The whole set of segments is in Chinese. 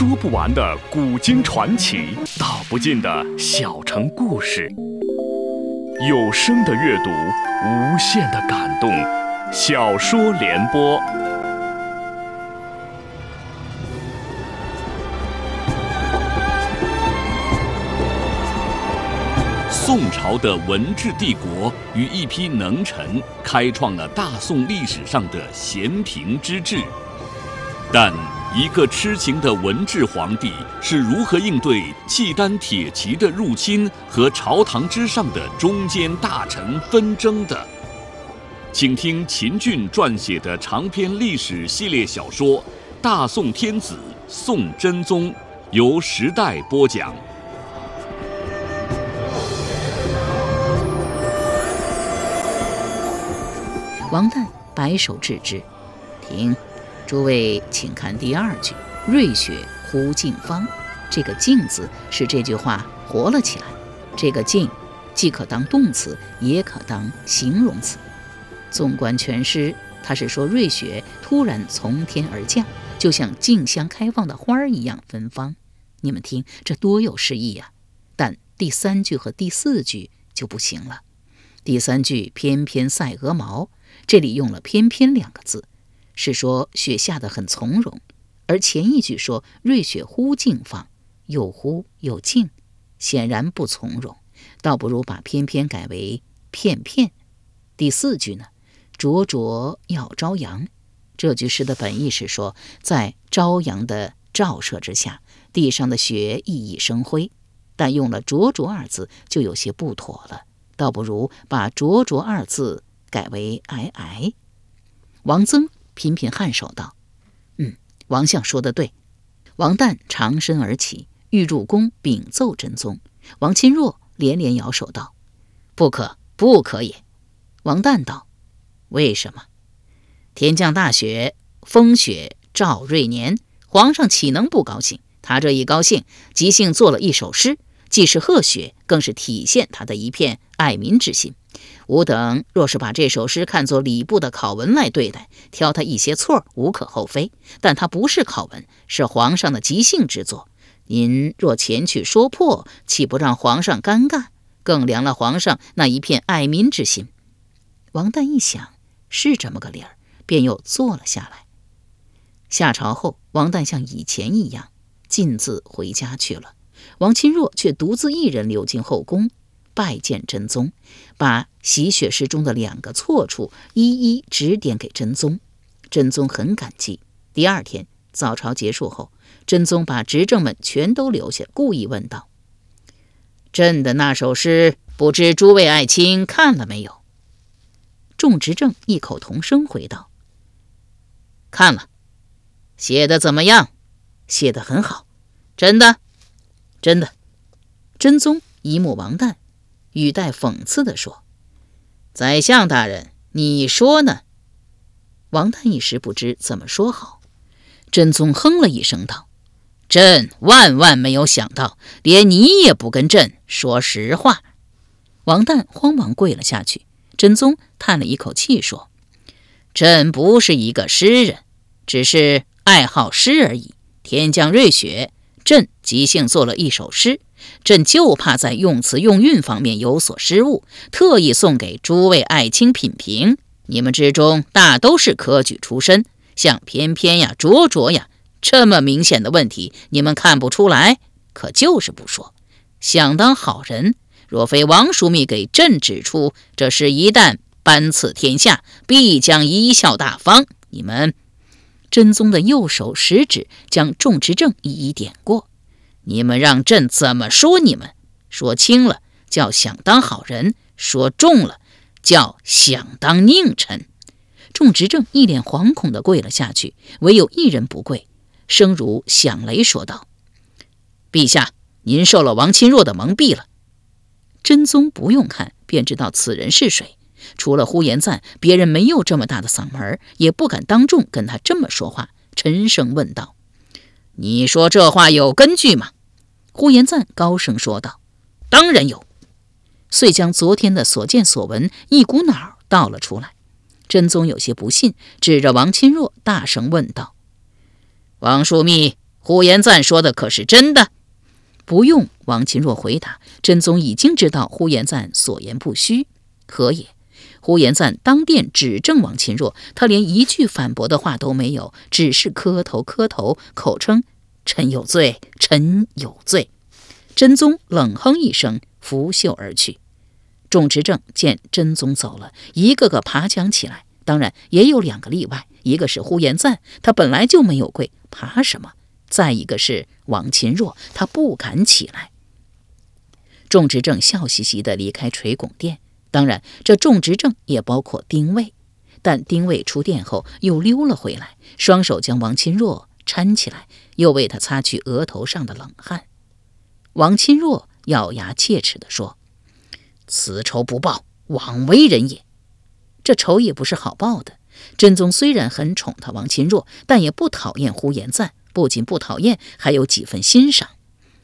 说不完的古今传奇，道不尽的小城故事。有声的阅读，无限的感动。小说联播。宋朝的文治帝国与一批能臣，开创了大宋历史上的咸平之治。但一个痴情的文治皇帝是如何应对契丹铁骑的入侵和朝堂之上的中间大臣纷争的？请听秦俊撰写的长篇历史系列小说《大宋天子宋真宗》，由时代播讲。王旦摆手制止：“停，诸位，请看第二句‘瑞雪忽净芳’，这个‘净’字使这句话活了起来。这个‘净’既可当动词，也可当形容词。纵观全诗，他是说瑞雪突然从天而降，就像竞相开放的花儿一样芬芳。你们听，这多有诗意呀！但第三句和第四句就不行了。第三句翩翩赛鹅毛。”这里用了“翩翩”两个字，是说雪下得很从容；而前一句说“瑞雪忽静放”，又忽又静，显然不从容，倒不如把“翩翩”改为“片片”。第四句呢，“灼灼耀朝阳”，这句诗的本意是说，在朝阳的照射之下，地上的雪熠熠生辉，但用了“灼灼”二字就有些不妥了，倒不如把“灼灼”二字。改为皑皑。王曾频频颔首道：“嗯，王相说的对。”王旦长身而起，欲入宫禀奏真宗。王钦若连连摇手道：“不可，不可也。”王旦道：“为什么？天降大雪，风雪照瑞年，皇上岂能不高兴？他这一高兴，即兴作了一首诗，既是贺雪，更是体现他的一片爱民之心。”吾等若是把这首诗看作礼部的考文来对待，挑他一些错无可厚非。但它不是考文，是皇上的即兴之作。您若前去说破，岂不让皇上尴尬？更凉了皇上那一片爱民之心。王旦一想，是这么个理儿，便又坐了下来。下朝后，王旦像以前一样，径自回家去了。王钦若却独自一人溜进后宫。拜见真宗，把洗雪诗中的两个错处一一指点给真宗。真宗很感激。第二天早朝结束后，真宗把执政们全都留下，故意问道：“朕的那首诗，不知诸位爱卿看了没有？”众执政异口同声回道：“看了。”写的怎么样？写的很好。真的？真的。真宗一目王旦。语带讽刺地说：“宰相大人，你说呢？”王旦一时不知怎么说好。真宗哼了一声道：“朕万万没有想到，连你也不跟朕说实话。”王旦慌忙跪了下去。真宗叹了一口气说：“朕不是一个诗人，只是爱好诗而已。天降瑞雪，朕即兴做了一首诗。”朕就怕在用词用韵方面有所失误，特意送给诸位爱卿品评。你们之中大都是科举出身，像翩翩呀、灼灼呀，这么明显的问题，你们看不出来，可就是不说。想当好人，若非王枢密给朕指出，这事一旦颁赐天下，必将贻笑大方。你们，真宗的右手食指将众执政一一点过。你们让朕怎么说？你们说轻了叫想当好人，说重了叫想当佞臣。众执政一脸惶恐地跪了下去，唯有一人不跪，声如响雷说道：“陛下，您受了王钦若的蒙蔽了。”真宗不用看便知道此人是谁，除了呼延赞，别人没有这么大的嗓门，也不敢当众跟他这么说话，沉声问道。你说这话有根据吗？呼延赞高声说道：“当然有。”遂将昨天的所见所闻一股脑道了出来。真宗有些不信，指着王钦若大声问道：“王枢密，呼延赞说的可是真的？不用王钦若回答，真宗已经知道呼延赞所言不虚。可也，呼延赞当殿指证王钦若，他连一句反驳的话都没有，只是磕头磕头，口称臣有罪，臣有罪。真宗冷哼一声，拂袖而去。众执政见真宗走了，一个个爬墙起来。当然，也有两个例外，一个是呼延赞，他本来就没有跪，爬什么？再一个是王钦若，他不敢起来。众执政笑嘻嘻地离开垂拱殿。当然，这众执政也包括丁谓。但丁谓出殿后又溜了回来，双手将王钦若搀起来，又为他擦去额头上的冷汗。王钦若咬牙切齿地说。此仇不报，枉为人也。这仇也不是好报的。真宗虽然很宠他王钦若，但也不讨厌呼延赞。不仅不讨厌，还有几分欣赏。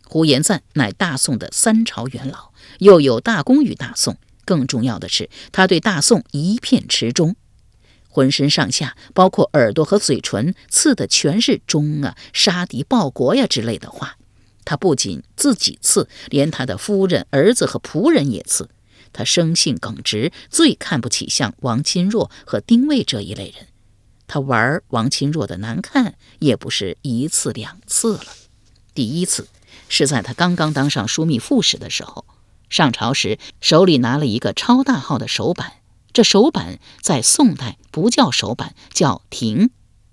呼延赞乃大宋的三朝元老，又有大功于大宋。更重要的是，他对大宋一片痴忠，浑身上下，包括耳朵和嘴唇，刺的全是忠啊、杀敌报国呀之类的话。他不仅自己刺，连他的夫人、儿子和仆人也刺。他生性耿直，最看不起像王钦若和丁谓这一类人。他玩王钦若的难看，也不是一次两次了。第一次是在他刚刚当上枢密副使的时候，上朝时手里拿了一个超大号的手板。这手板在宋代不叫手板，叫亭。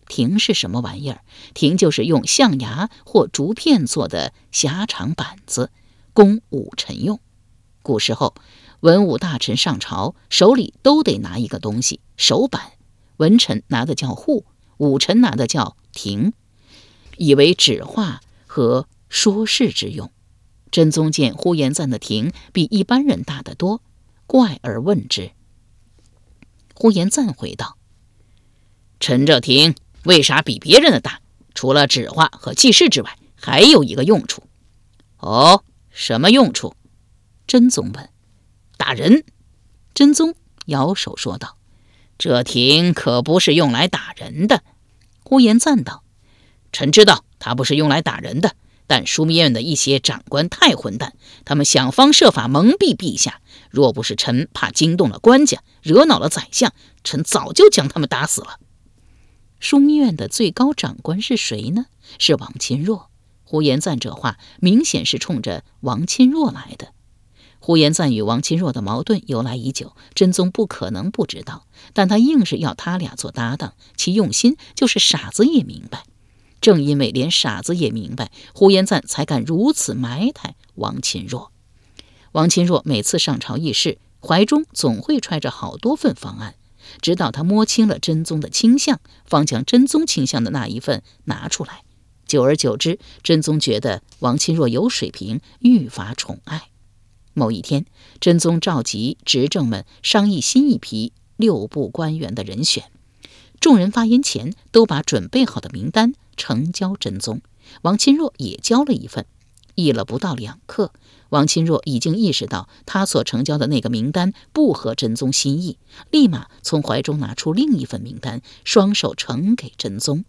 亭是什么玩意儿？亭就是用象牙或竹片做的狭长板子，供武臣用。古时候。文武大臣上朝，手里都得拿一个东西，手板。文臣拿的叫户，武臣拿的叫廷，以为指画和说事之用。真宗见呼延赞的亭比一般人大得多，怪而问之。呼延赞回道：“臣这廷为啥比别人的大？除了指画和记事之外，还有一个用处。”哦，什么用处？真宗问。打人，真宗摇手说道：“这亭可不是用来打人的。”呼延赞道：“臣知道他不是用来打人的，但枢密院的一些长官太混蛋，他们想方设法蒙蔽陛下。若不是臣怕惊动了官家，惹恼了宰相，臣早就将他们打死了。”枢密院的最高长官是谁呢？是王钦若。呼延赞这话明显是冲着王钦若来的。呼延赞与王钦若的矛盾由来已久，真宗不可能不知道，但他硬是要他俩做搭档，其用心就是傻子也明白。正因为连傻子也明白，呼延赞才敢如此埋汰王钦若。王钦若每次上朝议事，怀中总会揣着好多份方案，直到他摸清了真宗的倾向，方将真宗倾向的那一份拿出来。久而久之，真宗觉得王钦若有水平，愈发宠爱。某一天，真宗召集执政们商议新一批六部官员的人选。众人发言前都把准备好的名单呈交真宗，王钦若也交了一份。议了不到两刻，王钦若已经意识到他所呈交的那个名单不合真宗心意，立马从怀中拿出另一份名单，双手呈给真宗。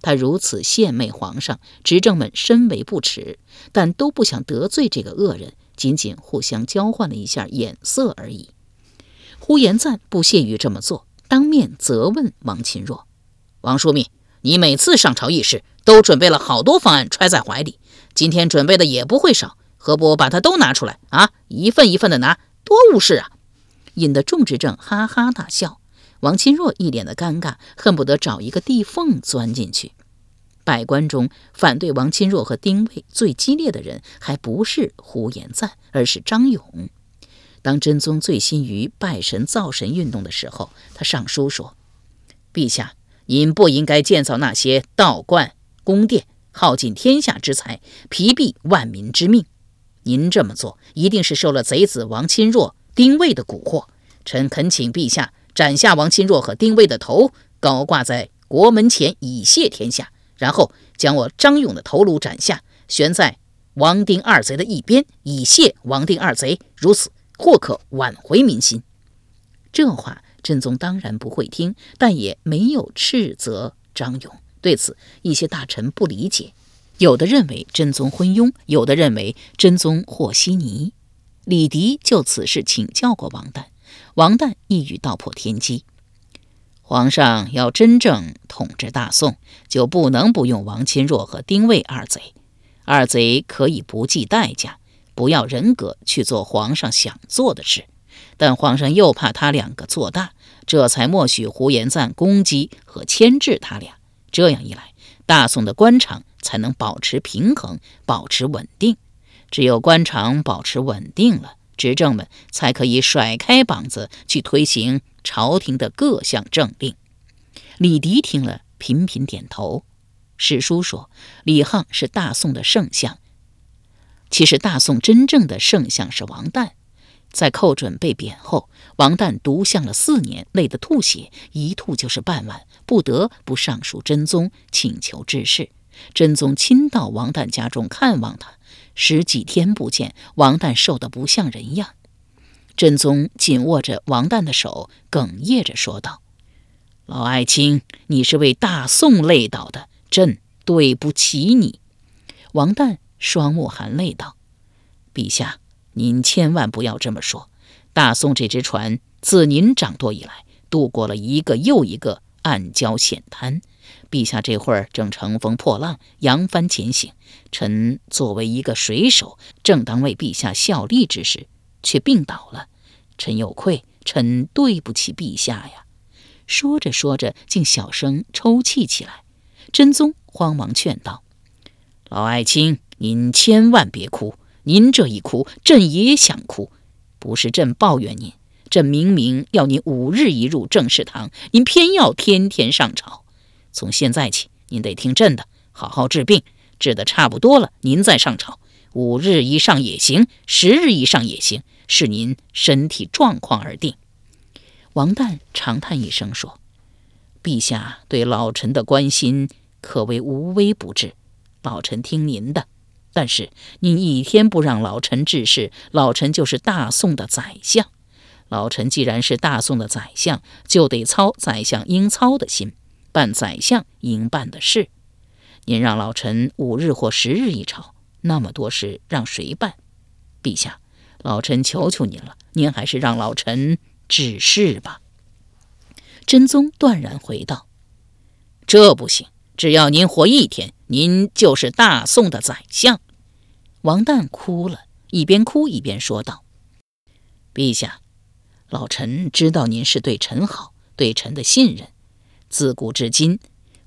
他如此献媚皇上，执政们深为不耻，但都不想得罪这个恶人。仅仅互相交换了一下眼色而已。呼延赞不屑于这么做，当面责问王钦若：“王枢密，你每次上朝议事都准备了好多方案揣在怀里，今天准备的也不会少，何不把它都拿出来啊？一份一份的拿，多误事啊！”引得众执政哈哈大笑。王钦若一脸的尴尬，恨不得找一个地缝钻进去。百官中反对王钦若和丁谓最激烈的人，还不是呼延赞，而是张勇。当真宗醉心于拜神造神运动的时候，他上书说：“陛下，您不应该建造那些道观、宫殿，耗尽天下之财，疲弊万民之命。您这么做，一定是受了贼子王钦若、丁谓的蛊惑。臣恳请陛下斩下王钦若和丁谓的头，高挂在国门前，以谢天下。”然后将我张勇的头颅斩下，悬在王丁二贼的一边，以谢王丁二贼。如此或可挽回民心。这话真宗当然不会听，但也没有斥责张勇。对此，一些大臣不理解。有的认为真宗昏庸，有的认为真宗和稀泥。李迪就此事请教过王旦，王旦一语道破天机：皇上要真正统治大宋，就不能不用王钦若和丁谓二贼。二贼可以不计代价，不要人格去做皇上想做的事，但皇上又怕他两个做大，这才默许胡延赞攻击和牵制他俩。这样一来，大宋的官场才能保持平衡，保持稳定。只有官场保持稳定了，执政们才可以甩开膀子去推行朝廷的各项政令。李迪听了，频频点头。史书说，李沆是大宋的圣相。其实，大宋真正的圣相是王旦。在寇准被贬后，王旦独相了四年，累得吐血，一吐就是半碗，不得不上书真宗请求治事。真宗亲到王旦家中看望他。十几天不见，王旦瘦得不像人样。真宗紧握着王旦的手，哽咽着说道：“老爱卿，你是为大宋累倒的，朕对不起你。”王旦双目含泪道：“陛下，您千万不要这么说。大宋这只船自您掌舵以来，渡过了一个又一个暗礁险滩。”陛下这会儿正乘风破浪，扬帆前行。臣作为一个水手，正当为陛下效力之时，却病倒了。臣有愧，臣对不起陛下呀！说着说着，竟小声抽泣起来。真宗慌忙劝道：“老爱卿，您千万别哭。您这一哭，朕也想哭。不是朕抱怨您，朕明明要您五日一入正事堂，您偏要天天上朝。”从现在起，您得听朕的，好好治病，治得差不多了，您再上朝。五日以上也行，十日以上也行，视您身体状况而定。王旦长叹一声说：“陛下对老臣的关心可谓无微不至，老臣听您的。但是您一天不让老臣治事，老臣就是大宋的宰相。老臣既然是大宋的宰相，就得操宰相应操的心。”办宰相应办的事，您让老臣五日或十日一朝，那么多事让谁办？陛下，老臣求求您了，您还是让老臣指示吧。真宗断然回道：“这不行，只要您活一天，您就是大宋的宰相。”王旦哭了，一边哭一边说道：“陛下，老臣知道您是对臣好，对臣的信任。”自古至今，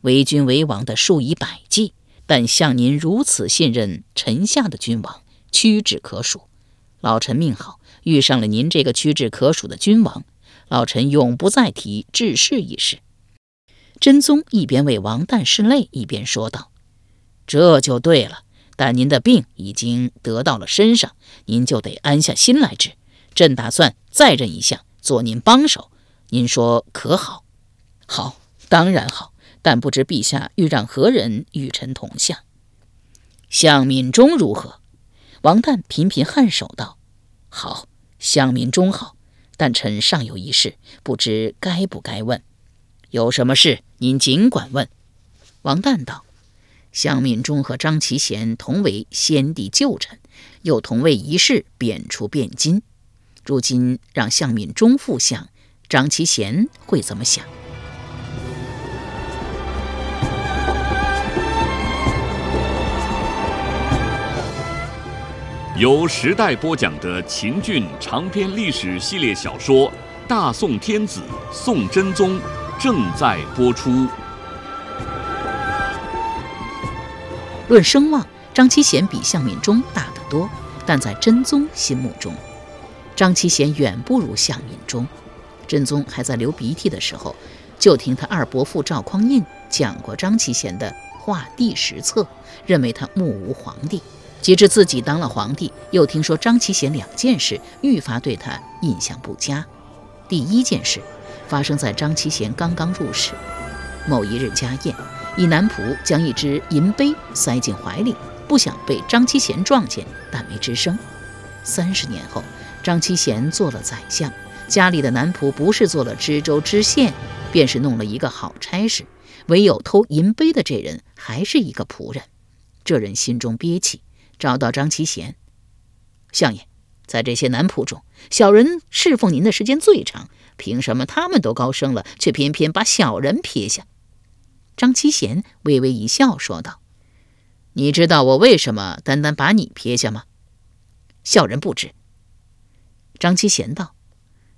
为君为王的数以百计，但像您如此信任臣下的君王，屈指可数。老臣命好，遇上了您这个屈指可数的君王，老臣永不再提治世一事。真宗一边为王旦拭泪，一边说道：“这就对了。但您的病已经得到了身上，您就得安下心来治。朕打算再任一项，做您帮手。您说可好？好。”当然好，但不知陛下欲让何人与臣同相？向敏中如何？王旦频频颔首道：“好，向敏中好。但臣尚有一事，不知该不该问。有什么事，您尽管问。”王旦道：“向敏中和张其贤同为先帝旧臣，又同为一事贬出汴京。如今让向敏中复相，张其贤会怎么想？”由时代播讲的秦俊长篇历史系列小说《大宋天子宋真宗》正在播出。论声望，张其贤比向敏中大得多，但在真宗心目中，张其贤远不如向敏中。真宗还在流鼻涕的时候，就听他二伯父赵匡胤讲过张其贤的画地实策，认为他目无皇帝。及至自己当了皇帝，又听说张其贤两件事，愈发对他印象不佳。第一件事发生在张其贤刚刚入仕，某一日家宴，一男仆将一只银杯塞进怀里，不想被张其贤撞见，但没吱声。三十年后，张其贤做了宰相，家里的男仆不是做了知州、知县，便是弄了一个好差事，唯有偷银杯的这人还是一个仆人。这人心中憋气，找到张其贤相爷，在这些男仆中，小人侍奉您的时间最长，凭什么他们都高升了，却偏偏把小人撇下？张其贤微微一笑，说道：“你知道我为什么单单把你撇下吗？”小人不知。张其贤道：“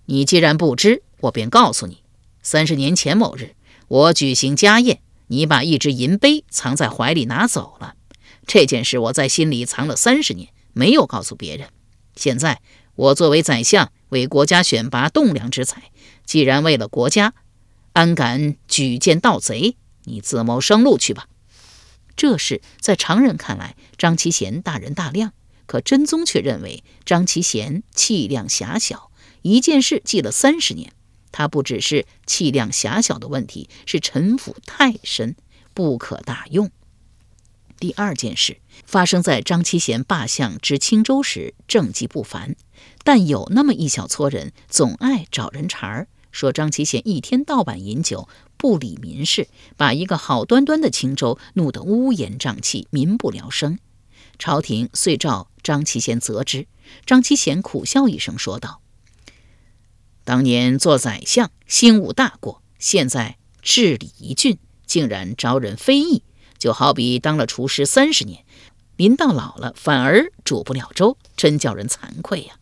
你既然不知，我便告诉你。三十年前某日，我举行家宴，你把一只银杯藏在怀里拿走了。这件事我在心里藏了三十年，没有告诉别人。现在我作为宰相，为国家选拔栋梁之才，既然为了国家，安敢举荐盗贼？”你自谋生路去吧。这事在常人看来，张其贤大人大量，可真宗却认为张其贤气量狭小。一件事记了三十年，他不只是气量狭小的问题，是城府太深，不可大用。第二件事发生在张其贤罢相至青州时，政绩不凡，但有那么一小撮人总爱找人茬儿。说张其贤一天到晚饮酒，不理民事，把一个好端端的青州弄得乌烟瘴气，民不聊生。朝廷遂召张其贤责之。张其贤苦笑一声，说道：“当年做宰相，心无大过；现在治理一郡，竟然招人非议，就好比当了厨师三十年，临到老了反而煮不了粥，真叫人惭愧呀。”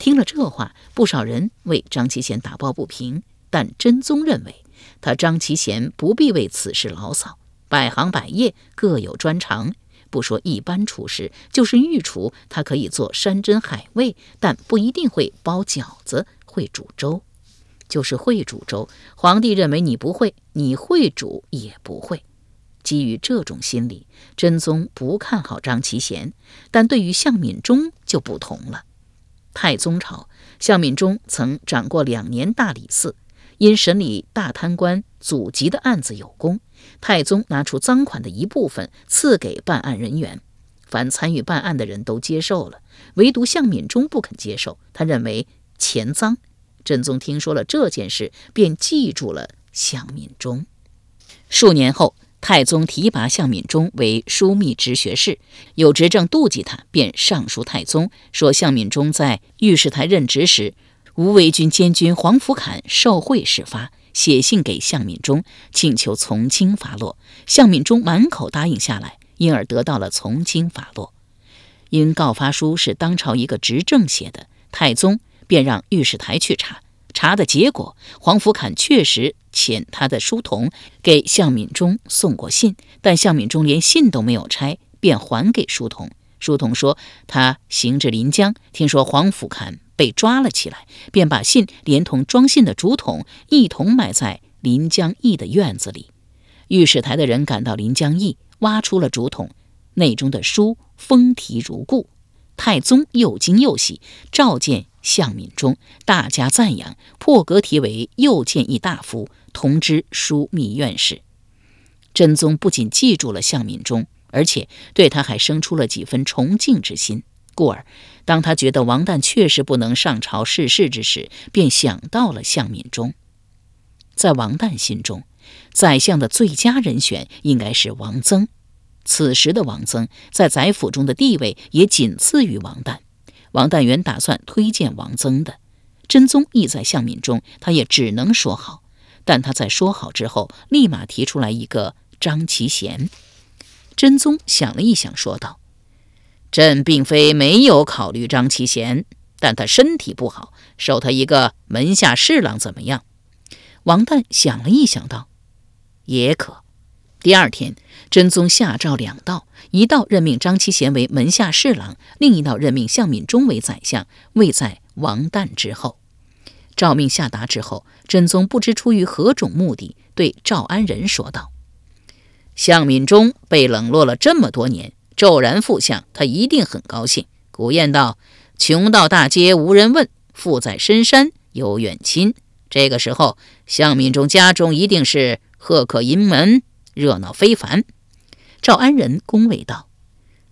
听了这话，不少人为张其贤打抱不平。但真宗认为，他张其贤不必为此事牢骚，百行百业各有专长。不说一般厨师，就是御厨，他可以做山珍海味，但不一定会包饺子、会煮粥。就是会煮粥，皇帝认为你不会，你会煮也不会。基于这种心理，真宗不看好张其贤，但对于向敏中就不同了。太宗朝，向敏中曾掌过两年大理寺，因审理大贪官祖籍的案子有功，太宗拿出赃款的一部分赐给办案人员，凡参与办案的人都接受了，唯独向敏中不肯接受，他认为钱赃。真宗听说了这件事，便记住了向敏中。数年后。太宗提拔向敏中为枢密直学士，有执政妒忌他，便上书太宗，说向敏中在御史台任职时，无为军监军黄福侃受贿事发，写信给向敏中，请求从轻发落。向敏中满口答应下来，因而得到了从轻发落。因告发书是当朝一个执政写的，太宗便让御史台去查。查的结果，黄福侃确实遣他的书童给向敏中送过信，但向敏中连信都没有拆，便还给书童。书童说他行至临江，听说黄甫侃被抓了起来，便把信连同装信的竹筒一同埋在临江驿的院子里。御史台的人赶到临江驿，挖出了竹筒，内中的书封题如故。太宗又惊又喜，召见。向敏中大加赞扬，破格提为右谏议大夫，同知枢密院事。真宗不仅记住了向敏中，而且对他还生出了几分崇敬之心。故而，当他觉得王旦确实不能上朝事事之时，便想到了向敏中。在王旦心中，宰相的最佳人选应该是王曾。此时的王曾在宰府中的地位也仅次于王旦。王旦原打算推荐王曾的，真宗意在向敏中，他也只能说好。但他在说好之后，立马提出来一个张其贤。真宗想了一想，说道：“朕并非没有考虑张其贤，但他身体不好，收他一个门下侍郎怎么样？”王旦想了一想，道：“也可。”第二天，真宗下诏两道：一道任命张其贤为门下侍郎，另一道任命向敏中为宰相，位在王旦之后。诏命下达之后，真宗不知出于何种目的，对赵安仁说道：“向敏中被冷落了这么多年，骤然复相，他一定很高兴。古谚道：‘穷到大街无人问，富在深山有远亲。’这个时候，向敏中家中一定是贺客盈门。”热闹非凡，赵安仁恭维道：“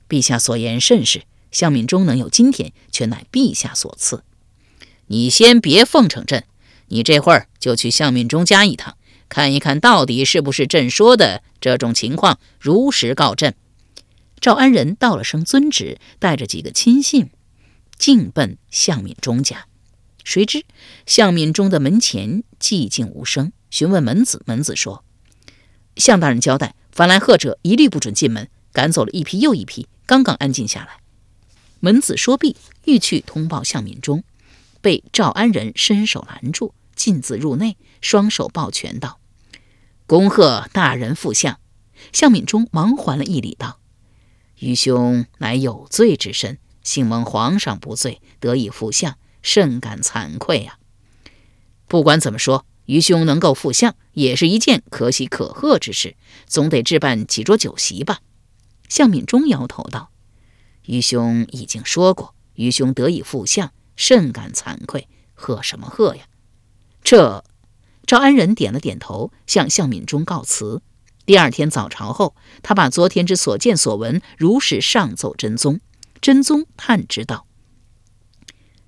陛下所言甚是，向敏中能有今天，全乃陛下所赐。你先别奉承朕，你这会儿就去向敏中家一趟，看一看到底是不是朕说的这种情况，如实告朕。”赵安仁道了声遵旨，带着几个亲信，径奔向敏中家。谁知向敏中的门前寂静无声，询问门子，门子说：“向大人交代，凡来贺者一律不准进门，赶走了一批又一批，刚刚安静下来。”门子说毕，欲去通报向敏中，被赵安仁伸手拦住，径自入内，双手抱拳道：“恭贺大人复相。”向敏中忙还了一礼，道：“愚兄乃有罪之身，幸蒙皇上不罪，得以复相，甚感惭愧啊！不管怎么说，愚兄能够复相，也是一件可喜可贺之事，总得置办几桌酒席吧。”向敏中摇头道：“愚兄已经说过，愚兄得以复相，甚感惭愧，贺什么贺呀？”这赵安仁点了点头，向向敏中告辞。第二天早朝后，他把昨天之所见所闻如实上奏真宗。真宗叹之道：“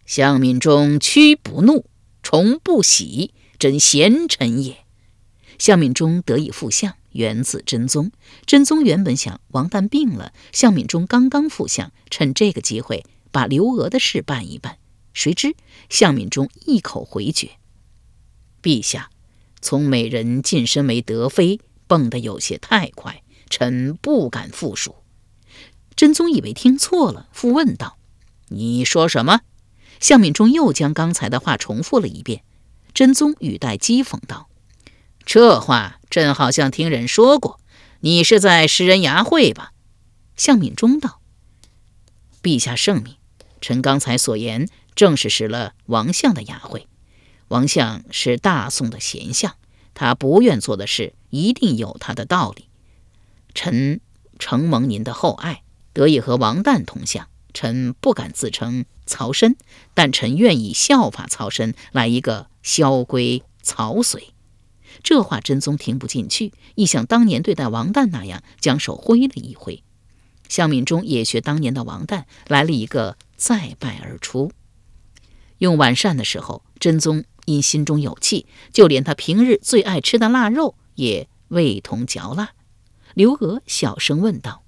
向敏中屈不怒，从不喜，真贤臣也。”向敏中得以复相，源自真宗。真宗原本想王旦病了，向敏中刚刚复相，趁这个机会把刘娥的事办一办。谁知向敏中一口回绝：“陛下，从美人晋升为德妃。”蹦得有些太快，臣不敢复述。真宗以为听错了，复问道：“你说什么？”向敏中又将刚才的话重复了一遍。真宗语带讥讽道：“这话朕好像听人说过，你是在食人牙会吧？”向敏中道：“陛下圣明，臣刚才所言正是食了王相的牙会。王相是大宋的贤相。”他不愿做的事，一定有他的道理。臣承蒙您的厚爱，得以和王旦同相。臣不敢自称曹参，但臣愿意效法曹参，来一个萧规曹随。这话真宗听不进去，一想当年对待王旦那样，将手挥了一挥。向敏中也学当年的王旦，来了一个再拜而出。用晚膳的时候，真宗。因心中有气，就连他平日最爱吃的腊肉也味同嚼蜡。刘娥小声问道：“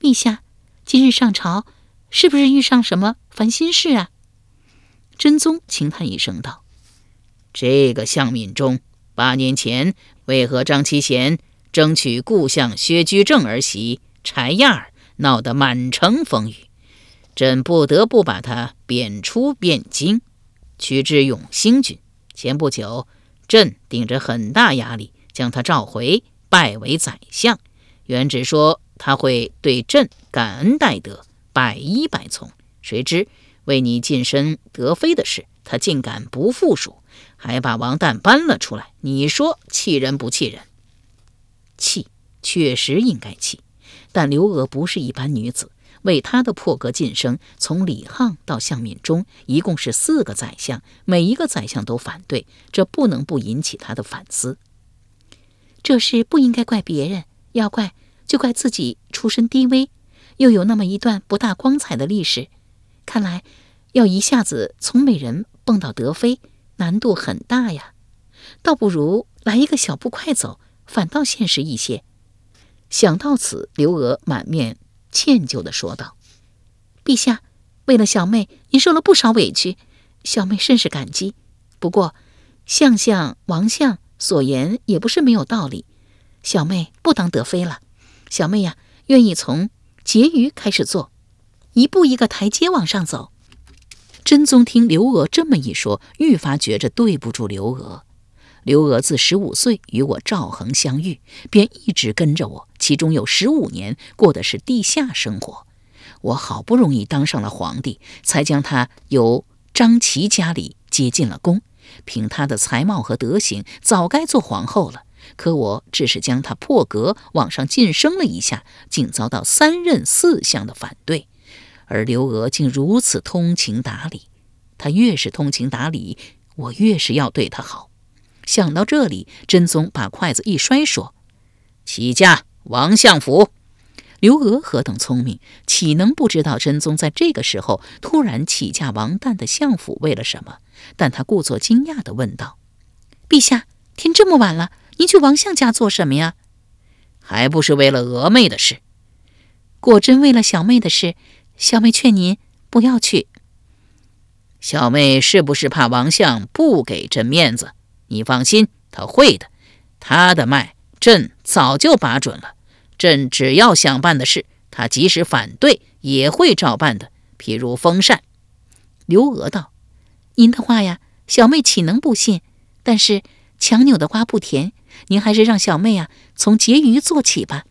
陛下，今日上朝，是不是遇上什么烦心事啊？”真宗轻叹一声道：“这个向敏中，八年前为和张其贤争取故相薛居正儿媳柴燕儿，闹得满城风雨，朕不得不把他贬出汴京。”取之永兴郡。前不久，朕顶着很大压力将他召回，拜为宰相。原只说他会对朕感恩戴德，百依百从。谁知为你晋升德妃的事，他竟敢不附属，还把王旦搬了出来。你说气人不气人？气，确实应该气。但刘娥不是一般女子。为他的破格晋升，从李沆到向敏中，一共是四个宰相，每一个宰相都反对，这不能不引起他的反思。这事不应该怪别人，要怪就怪自己出身低微，又有那么一段不大光彩的历史。看来要一下子从美人蹦到德妃，难度很大呀。倒不如来一个小步快走，反倒现实一些。想到此，刘娥满面。歉疚的说道：“陛下，为了小妹，您受了不少委屈，小妹甚是感激。不过，相相王相所言也不是没有道理。小妹不当德妃了，小妹呀，愿意从婕妤开始做，一步一个台阶往上走。”真宗听刘娥这么一说，愈发觉着对不住刘娥。刘娥自十五岁与我赵恒相遇，便一直跟着我，其中有十五年过的是地下生活。我好不容易当上了皇帝，才将她由张琪家里接进了宫。凭她的才貌和德行，早该做皇后了。可我只是将她破格往上晋升了一下，竟遭到三任四相的反对。而刘娥竟如此通情达理，她越是通情达理，我越是要对她好。想到这里，真宗把筷子一摔，说：“起驾，王相府。”刘娥何等聪明，岂能不知道真宗在这个时候突然起驾王旦的相府为了什么？但他故作惊讶地问道：“陛下，天这么晚了，您去王相家做什么呀？”“还不是为了娥妹的事。”果真为了小妹的事，小妹劝您不要去。小妹是不是怕王相不给朕面子？你放心，他会的。他的脉，朕早就把准了。朕只要想办的事，他即使反对也会照办的。譬如风扇。刘娥道：“您的话呀，小妹岂能不信？但是强扭的瓜不甜，您还是让小妹啊从结余做起吧。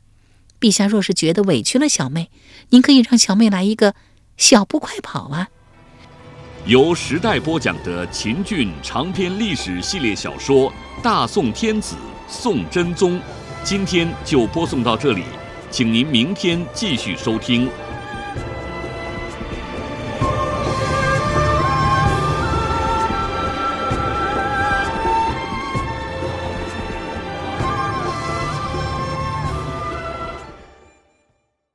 陛下若是觉得委屈了小妹，您可以让小妹来一个小步快跑啊。”由时代播讲的秦俊长篇历史系列小说《大宋天子宋真宗》，今天就播送到这里，请您明天继续收听。